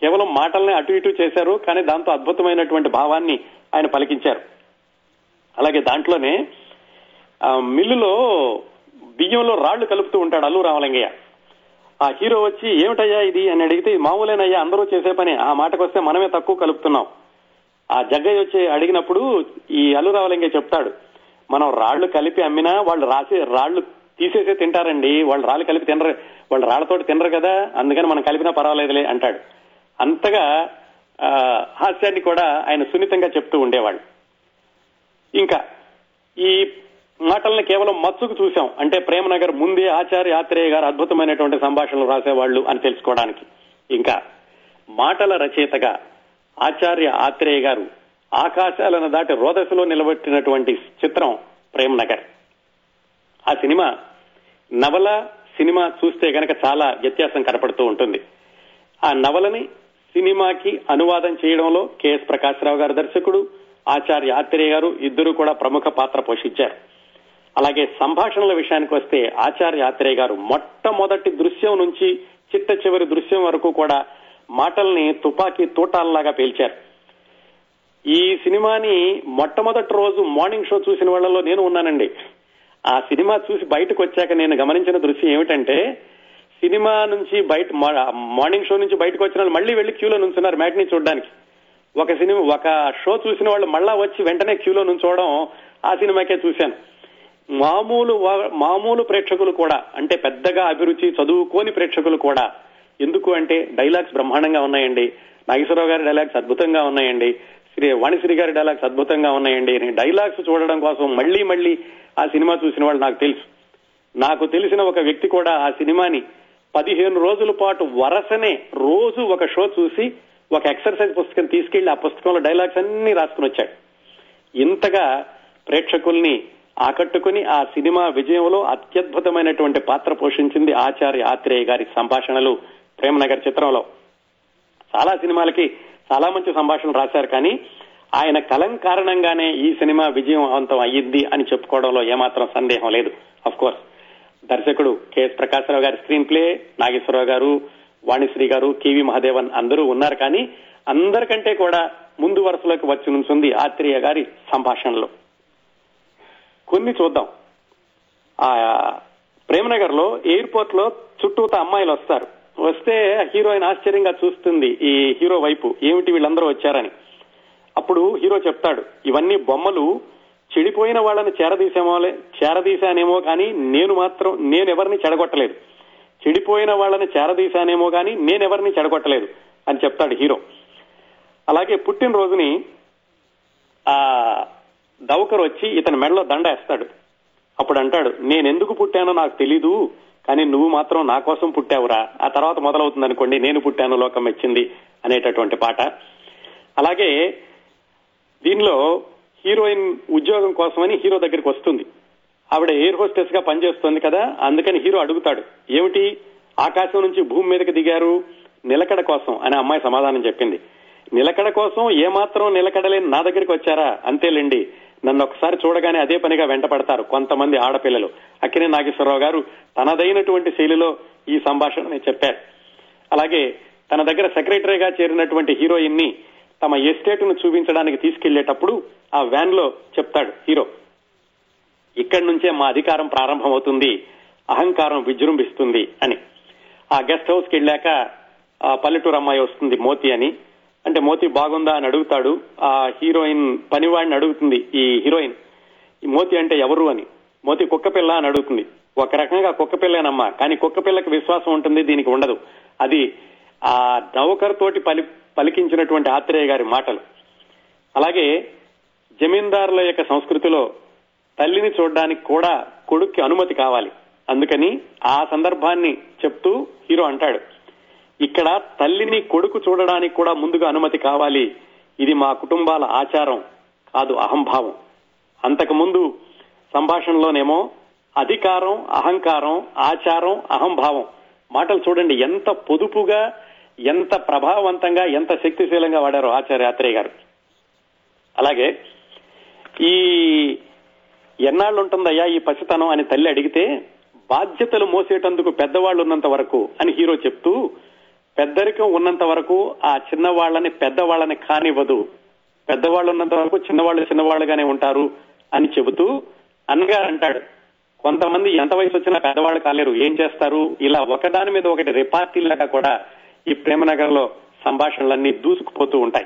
కేవలం మాటల్ని అటు ఇటు చేశారు కానీ దాంతో అద్భుతమైనటువంటి భావాన్ని ఆయన పలికించారు. అలాగే దాంట్లోనే ఆ, మిల్లులో బియ్యంలో రాళ్ళు కలుపుతూ ఉంటాడు అల్లు రామలింగయ్య. ఆ హీరో వచ్చి ఏమిటయ్యా ఇది? అని అడిగితే మామూలేనయ్యా అందరూ చేసే పని. ఆ మాటకు వస్తే మనమే తక్కువ కలుపుతున్నాం. ఆ జగ్గయ్య వచ్చి అడిగినప్పుడు ఈ అల్లు రామలింగయ్య చెప్తాడు మనం రాళ్ళు కలిపి అమ్మినా వాళ్ళు రాసి రాళ్ళు తీసేసే తింటారండి. వాళ్ళు రాళ్ళు కలిపి తినరు. వాళ్ళు రాళ్ళతోటి తినరు కదా. అందుకని మనం కలిపినా పర్వాలేదులే అంటాడు. అంతగా హాస్యాన్ని కూడా ఆయన సున్నితంగా చెప్తూ ఉండేవాళ్ళు. ఇంకా ఈ మాటల్ని కేవలం మచ్చుకు చూసాం అంటే ప్రేమనగర్ ముందే ఆచార్య ఆత్రేయ గారు అద్భుతమైనటువంటి సంభాషణలు రాసేవాళ్ళు అని తెలుసుకోవడానికి. ఇంకా మాటల రచయితగా ఆచార్య ఆత్రేయ గారు ఆకాశాలను దాటి రోదశలో నిలబెట్టినటువంటి చిత్రం ప్రేమ్ నగర్. ఆ సినిమా నవల సినిమా చూస్తే గనక చాలా వ్యత్యాసం కనపడుతూ ఉంటుంది. ఆ నవలని సినిమాకి అనువాదం చేయడంలో కెఎస్ ప్రకాశ్రావు గారు దర్శకుడు ఆచార్య ఆత్రేయ గారు ఇద్దరు కూడా ప్రముఖ పాత్ర పోషించారు. అలాగే సంభాషణల విషయానికి వస్తే ఆచార్య ఆత్రేయ గారు మొట్టమొదటి దృశ్యం నుంచి చిట్ట చివరి దృశ్యం వరకు కూడా మాటల్ని తుపాకీ తూటాల్లాగా పేల్చారు. ఈ సినిమాని మొట్టమొదటి రోజు మార్నింగ్ షో చూసిన వాళ్ళలో నేను ఉన్నానండి. ఆ సినిమా చూసి బయటకు వచ్చాక నేను గమనించిన దృశ్యం ఏమిటంటే సినిమా నుంచి బయట మార్నింగ్ షో నుంచి బయటకు వచ్చిన వాళ్ళు మళ్ళీ వెళ్ళి క్యూలో నుంచున్నారు మ్యాట్ని చూడడానికి. ఒక సినిమా ఒక షో చూసిన వాళ్ళు మళ్ళా వచ్చి వెంటనే క్యూలో నుంచోవడం ఆ సినిమాకే చూశాను. మామూలు మామూలు ప్రేక్షకులు కూడా అంటే పెద్దగా అభిరుచి చదువుకోని ప్రేక్షకులు కూడా ఎందుకు అంటే డైలాగ్స్ బ్రహ్మాండంగా ఉన్నాయండి. నాగేశ్వరరావు గారి డైలాగ్స్ అద్భుతంగా ఉన్నాయండి. శ్రీ వాణిశ్రీ గారి డైలాగ్స్ అద్భుతంగా ఉన్నాయండి. నేను డైలాగ్స్ చూడడం కోసం మళ్ళీ మళ్ళీ ఆ సినిమా చూసిన వాళ్ళు నాకు తెలుసు. నాకు తెలిసిన ఒక వ్యక్తి కూడా ఆ సినిమాని పదిహేను రోజుల పాటు వరసనే రోజు ఒక షో చూసి ఒక ఎక్సర్సైజ్ పుస్తకం తీసుకెళ్ళి ఆ పుస్తకంలో డైలాగ్స్ అన్ని రాసుకుని వచ్చాడు. ఇంతగా ప్రేక్షకుల్ని ఆకట్టుకుని ఆ సినిమా విజయంలో అత్యద్భుతమైనటువంటి పాత్ర పోషించింది ఆచార్య ఆత్రేయ గారి సంభాషణలు ప్రేమనగర్ చిత్రంలో. చాలా సినిమాలకి చాలా మంచి సంభాషణ రాశారు కానీ ఆయన కలం కారణంగానే ఈ సినిమా విజయవంతం అయ్యింది అని చెప్పుకోవడంలో ఏమాత్రం సందేహం లేదు. అఫ్ కోర్స్ దర్శకుడు కెఎస్ ప్రకాశ్రావు గారి స్క్రీన్ ప్లే నాగేశ్వరరావు గారు వాణిశ్రీ గారు కేవీ మహాదేవన్ అందరూ ఉన్నారు కానీ అందరికంటే కూడా ముందు వరుసలోకి వచ్చి నుంచుంది ఆత్రేయ గారి సంభాషణలు. కొన్ని చూద్దాం. ఆ ప్రేమనగర్లో ఎయిర్పోర్ట్లో చుట్టూత అమ్మాయిలు వస్తారు. వస్తే హీరోయిన్ ఆశ్చర్యంగా చూస్తుంది ఈ హీరో వైపు. ఏమిటి వీళ్ళందరూ వచ్చారని. అప్పుడు హీరో చెప్తాడు ఇవన్నీ బొమ్మలు. చెడిపోయిన వాళ్ళని చేరదీశామోలే చేరదీశానేమో కానీ నేను మాత్రం నేను ఎవరిని చెడగొట్టలేదు. చెడిపోయిన వాళ్ళని చేరదీశానేమో కానీ నేనెవరిని చెడగొట్టలేదు అని చెప్తాడు హీరో. అలాగే పుట్టినరోజుని ఆ దవకర్ వచ్చి ఇతని మెడలో దండ వేస్తాడు. అప్పుడు అంటాడు నేను ఎందుకు పుట్టానో నాకు తెలీదు. కానీ నువ్వు మాత్రం నా కోసం పుట్టావురా. ఆ తర్వాత మొదలవుతుంది అనుకోండి నేను పుట్టాను లోకం వచ్చింది అనేటటువంటి పాట. అలాగే దీనిలో హీరోయిన్ ఉద్యోగం కోసమని హీరో దగ్గరికి వస్తుంది. ఆవిడ ఎయిర్ హోస్టెస్గా పనిచేస్తుంది కదా అందుకని హీరో అడుగుతాడు ఏమిటి? ఆకాశం నుంచి భూమి మీదకి దిగారు? నిలకడ కోసం అని అమ్మాయి సమాధానం చెప్పింది. నిలకడ కోసం ఏమాత్రం నిలకడలేని నా దగ్గరికి వచ్చారా? అంతేలేండి. నన్ను ఒకసారి చూడగానే అదే పనిగా వెంటపడతారు కొంతమంది ఆడపిల్లలు. అక్కినే నాగేశ్వరరావు గారు తనదైనటువంటి శైలిలో ఈ సంభాషణని చెప్పారు అలాగే తన దగ్గర సెక్రటరీగా చేరినటువంటి హీరోయిన్ని తమ ఎస్టేట్ను చూపించడానికి తీసుకెళ్ళేటప్పుడు ఆ వ్యాన్లో చెప్తాడు హీరో ఇక్కడి నుంచే మా అధికారం ప్రారంభమవుతుంది అహంకారం విజృంభిస్తుంది అని. ఆ గెస్ట్ హౌస్కి వెళ్ళాక ఆ పల్లెటూరు అమ్మాయి వస్తుంది మోతి అని అంటే మోతి బాగుందా అని అడుగుతాడు. ఆ హీరోయిన్ పనివాడిని అడుగుతుంది ఈ హీరోయిన్ మోతి అంటే ఎవరు అని. మోతి కుక్క పిల్ల అని అడుగుతుంది. ఒక రకంగా కుక్క పిల్లేనమ్మా కానీ కుక్క పిల్లకి విశ్వాసం ఉంటుంది దీనికి ఉండదు. అది ఆ నౌకర్ తోటి పలి పలికించినటువంటి ఆత్రేయ గారి మాటలు. అలాగే జమీందారుల యొక్క సంస్కృతిలో తల్లిని చూడడానికి కూడా కొడుక్కి అనుమతి కావాలి. అందుకని ఆ సందర్భాన్ని చెప్తూ హీరో అంటాడు. ఇక్కడ తల్లిని కొడుకు చూడడానికి కూడా ముందుగా అనుమతి కావాలి. ఇది మా కుటుంబాల ఆచారం కాదు అహంభావం. అంతకుముందు సంభాషణలోనేమో అధికారం అహంకారం ఆచారం అహంభావం. మాటలు చూడండి ఎంత పొదుపుగా ఎంత ప్రభావవంతంగా ఎంత శక్తిశీలంగా వాడారో ఆచార్య ఆత్రేయ గారు. అలాగే ఈ ఎన్నాళ్ళు ఉంటుందయ్యా ఈ పసితనం అని తల్లి అడిగితే బాధ్యతలు మోసేటందుకు పెద్దవాళ్ళు ఉన్నంత వరకు అని హీరో చెప్తూ పెద్దరికం ఉన్నంత వరకు ఆ చిన్నవాళ్ళని పెద్దవాళ్ళని కానివ్వదు. పెద్దవాళ్ళు ఉన్నంత వరకు చిన్నవాళ్ళు చిన్నవాళ్ళుగానే ఉంటారు అని చెబుతూ అన్నగారు అంటాడు కొంతమంది ఎంత వయసు వచ్చినా పెద్దవాళ్ళు కాలేరు ఏం చేస్తారు? ఇలా ఒకదాని మీద ఒకటి రిపార్టీలాగా కూడా ఈ ప్రేమనగర్లో సంభాషణలన్నీ దూసుకుపోతూ ఉంటాయి.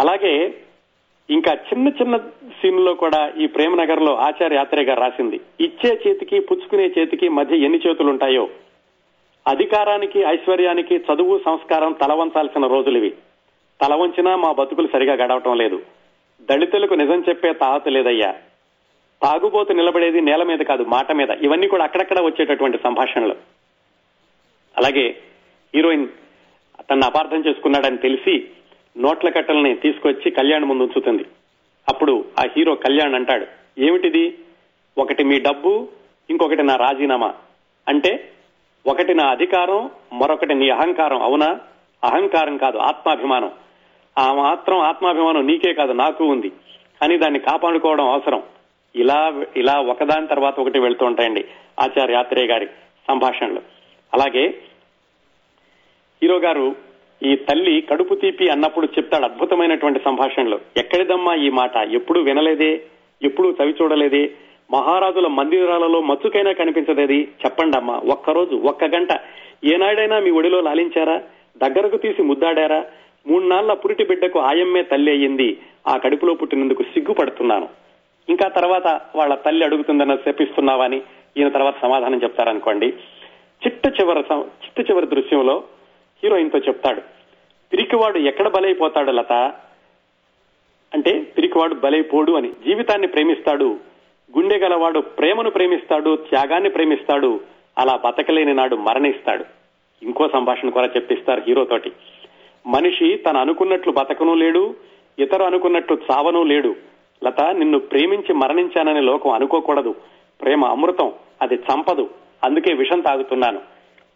అలాగే ఇంకా చిన్న చిన్న సీన్లో కూడా ఈ ప్రేమనగర్లో ఆచార్య యాత్రే గారు రాసింది ఇచ్చే చేతికి పుచ్చుకునే చేతికి మధ్య ఎన్ని చేతులు ఉంటాయో అధికారానికి ఐశ్వర్యానికి చదువు సంస్కారం తలవంచాల్సిన రోజులు ఇవి. తల మా బతుకులు సరిగా గడవటం లేదు. దళితులకు నిజం చెప్పే తాహత లేదయ్యా. తాగుబోతు నిలబడేది నేల మీద కాదు మాట మీద. ఇవన్నీ కూడా అక్కడక్కడ వచ్చేటటువంటి సంభాషణలు. అలాగే హీరోయిన్ తను అపార్థం చేసుకున్నాడని తెలిసి నోట్ల కట్టల్ని తీసుకొచ్చి కళ్యాణ్ ముందు ఉంచుతుంది. అప్పుడు ఆ హీరో కళ్యాణ్ అంటాడు ఏమిటిది? ఒకటి మీ డబ్బు ఇంకొకటి నా రాజీనామా. అంటే ఒకటి నా అధికారం మరొకటి నీ అహంకారం. అవునా? అహంకారం కాదు ఆత్మాభిమానం. ఆ మాత్రం ఆత్మాభిమానం నీకే కాదు నాకు ఉంది. అని దాన్ని కాపాడుకోవడం అవసరం. ఇలా ఇలా ఒకదాని తర్వాత ఒకటి వెళ్తూ ఉంటాయండి ఆచార్య యాత్రే గారి సంభాషణలు. అలాగే హీరో గారు ఈ తల్లి కడుపు తీపి అన్నప్పుడు చెప్తాడు అద్భుతమైనటువంటి సంభాషణలు. ఎక్కడిదమ్మా ఈ మాట? ఎప్పుడు వినలేదే? ఎప్పుడు చవి చూడలేదే? మహారాజుల మందిరాలలో మచ్చుకైనా కనిపించదేది? చెప్పండమ్మా ఒక్కరోజు ఒక్క గంట. ఏనాడైనా మీ ఒడిలో లాలించారా? దగ్గరకు తీసి ముద్దాడారా? మూడు నాళ్ళ పురిటి బిడ్డకు ఆయమ్మే తల్లి అయ్యింది. ఆ కడుపులో పుట్టినందుకు సిగ్గుపడుతున్నాను. ఇంకా తర్వాత వాళ్ళ తల్లి అడుగుతుందని శపిస్తున్నావని అని ఈయన తర్వాత సమాధానం చెప్తారనుకోండి. చిట్ట చివరి చిట్ట చివరి దృశ్యంలో హీరోయిన్తో చెప్తాడు. పిరికివాడు ఎక్కడ బలైపోతాడు లత? అంటే పిరికివాడు బలైపోడు అని. జీవితాన్ని ప్రేమిస్తాడు గుండె గలవాడు ప్రేమను ప్రేమిస్తాడు త్యాగాన్ని ప్రేమిస్తాడు అలా బతకలేని నాడు మరణిస్తాడు. ఇంకో సంభాషణ కూడా చెప్పిస్తారు హీరో తోటి. మనిషి తను అనుకున్నట్లు బతకనూ లేడు ఇతరు అనుకున్నట్లు చావనూ లేడు. లత నిన్ను ప్రేమించి మరణించానని లోకం అనుకోకూడదు. ప్రేమ అమృతం అది చంపదు. అందుకే విషం తాగుతున్నాను.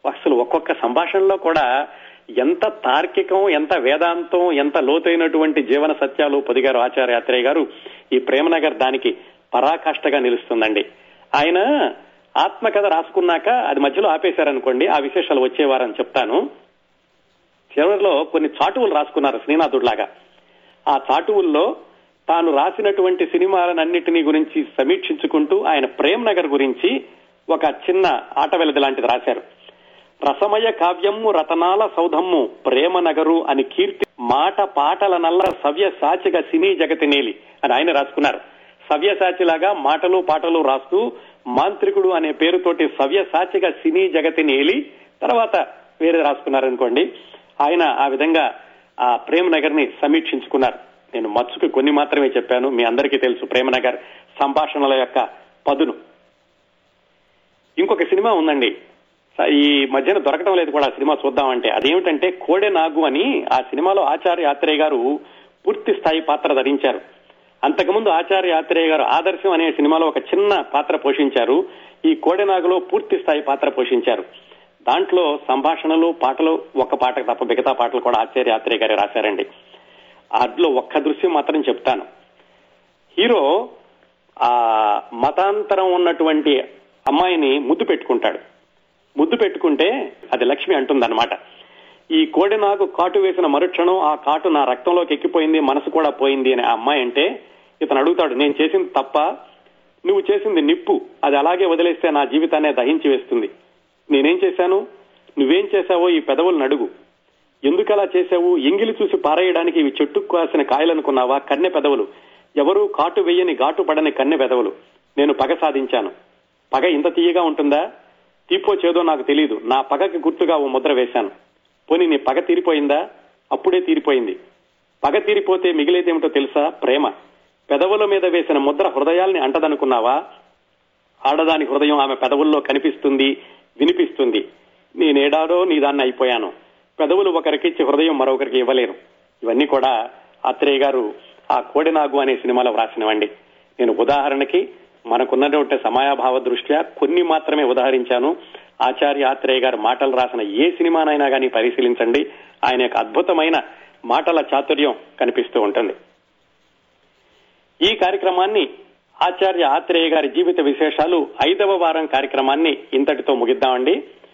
అసలు ఒక్కొక్క సంభాషణలో కూడా ఎంత తార్కికం ఎంత వేదాంతం ఎంత లోతైనటువంటి జీవన సత్యాలు పొదిగారు ఆచార్య యాత్రేయ గారు. ఈ ప్రేమనగర్ దానికి పరాకాష్ఠగా నిలుస్తుందండి. ఆయన ఆత్మకథ రాసుకున్నాక అది మధ్యలో ఆపేశారనుకోండి ఆ విశేషాలు వచ్చేవారని చెప్తాను. చివరిలో కొన్ని చాటువులు రాసుకున్నారు శ్రీనాథుడిలాగా. ఆ చాటువుల్లో తాను రాసినటువంటి సినిమాలన్నింటినీ గురించి సమీక్షించుకుంటూ ఆయన ప్రేమ్ నగర్ గురించి ఒక చిన్న ఆటవెలది లాంటిది రాశారు. రసమయ కావ్యము రతనాల సౌధమ్ము ప్రేమ నగరు అని కీర్తి మాట పాటల నల్ల సవ్య సాచిగా సినీ జగతి నేలి అని ఆయన రాసుకున్నారు. సవ్యసాచిలాగా మాటలు పాటలు రాస్తూ మాంత్రికుడు అనే పేరుతోటి సవ్యసాచిగా సినీ జగతిని ఏలి తర్వాత వేరే రాసుకున్నారనుకోండి ఆయన ఆ విధంగా ఆ ప్రేమనగర్ని సమీక్షించుకున్నారు. నేను మచ్చుకు కొన్ని మాత్రమే చెప్పాను మీ అందరికీ తెలుసు ప్రేమనగర్ సంభాషణల యొక్క పదును. ఇంకొక సినిమా ఉందండి. ఈ మధ్యన దొరకడం లేదు కూడా ఆ సినిమా చూద్దామంటే. అదేమిటంటే కోడె నాగు అని ఆ సినిమాలో ఆచార్య ఆత్రేయ గారు పూర్తి స్థాయి పాత్ర ధరించారు. అంతకుముందు ఆచార్య యాత్రేయ గారు ఆదర్శం అనే సినిమాలో ఒక చిన్న పాత్ర పోషించారు. ఈ కోడెనాగులో పూర్తి స్థాయి పాత్ర పోషించారు. దాంట్లో సంభాషణలు పాటలు ఒక్క పాట తప్ప మిగతా పాటలు కూడా ఆచార్య ఆత్రేయ గారే రాశారండి. అందులో ఒక్క దృశ్యం మాత్రం చెప్తాను. హీరో ఆ మతాంతరం ఉన్నటువంటి అమ్మాయిని ముద్దు పెట్టుకుంటాడు. ముద్దు పెట్టుకుంటే అది లక్ష్మి అంటుందన్నమాట. ఈ కోడి నాకు కాటు వేసిన మరుక్షణం ఆ కాటు నా రక్తంలోకి ఎక్కిపోయింది మనసు కూడా పోయింది అనే అమ్మాయి అంటే ఇతను అడుగుతాడు నేను చేసింది తప్ప నువ్వు చేసింది నిప్పు. అది అలాగే వదిలేస్తే నా జీవితాన్ని దహించి వేస్తుంది. నేనేం చేశాను? నువ్వేం చేశావో ఈ పెదవులను అడుగు. ఎందుకలా చేశావు? ఎంగిలి చూసి పారేయడానికి ఇవి చెట్టుకు కాసిన కాయలనుకున్నావా? కన్నె పెదవులు. ఎవరూ కాటు వెయ్యని ఘాటు పడని కన్నె పెదవులు. నేను పగ సాధించాను. పగ ఇంత తీయగా ఉంటుందా? తీపో చేదో నాకు తెలియదు నా పగకి గుర్తుగా ఓ ముద్ర వేశాను. పోనీ నీ పగ తీరిపోయిందా? అప్పుడే తీరిపోయింది. పగ తీరిపోతే మిగిలేదేమిటో తెలుసా? ప్రేమ. పెదవుల మీద వేసిన ముద్ర హృదయాల్ని అంటదనుకున్నావా? ఆడదాని హృదయం ఆమె పెదవుల్లో కనిపిస్తుంది వినిపిస్తుంది. నేనేడాడో నీ దాన్ని అయిపోయాను. పెదవులు ఒకరికిచ్చి హృదయం మరొకరికి ఇవ్వలేను. ఇవన్నీ కూడా ఆత్రేయ గారు ఆ కోడినాగు అనే సినిమాలో వ్రాసినవండి. నేను ఉదాహరణకి మనకున్నటువంటి సమయాభావ దృష్ట్యా కొన్ని మాత్రమే ఉదాహరించాను. ఆచార్య ఆత్రేయ గారు మాటలు రాసిన ఏ సినిమానైనా కానీ పరిశీలించండి. ఆయన యొక్క అద్భుతమైన మాటల చాతుర్యం కనిపిస్తూ ఉంటుంది. ఈ కార్యక్రమాన్ని ఆచార్య ఆత్రేయ గారి జీవిత విశేషాలు ఐదవ వారం కార్యక్రమాన్ని ఇంతటితో ముగిద్దామండి.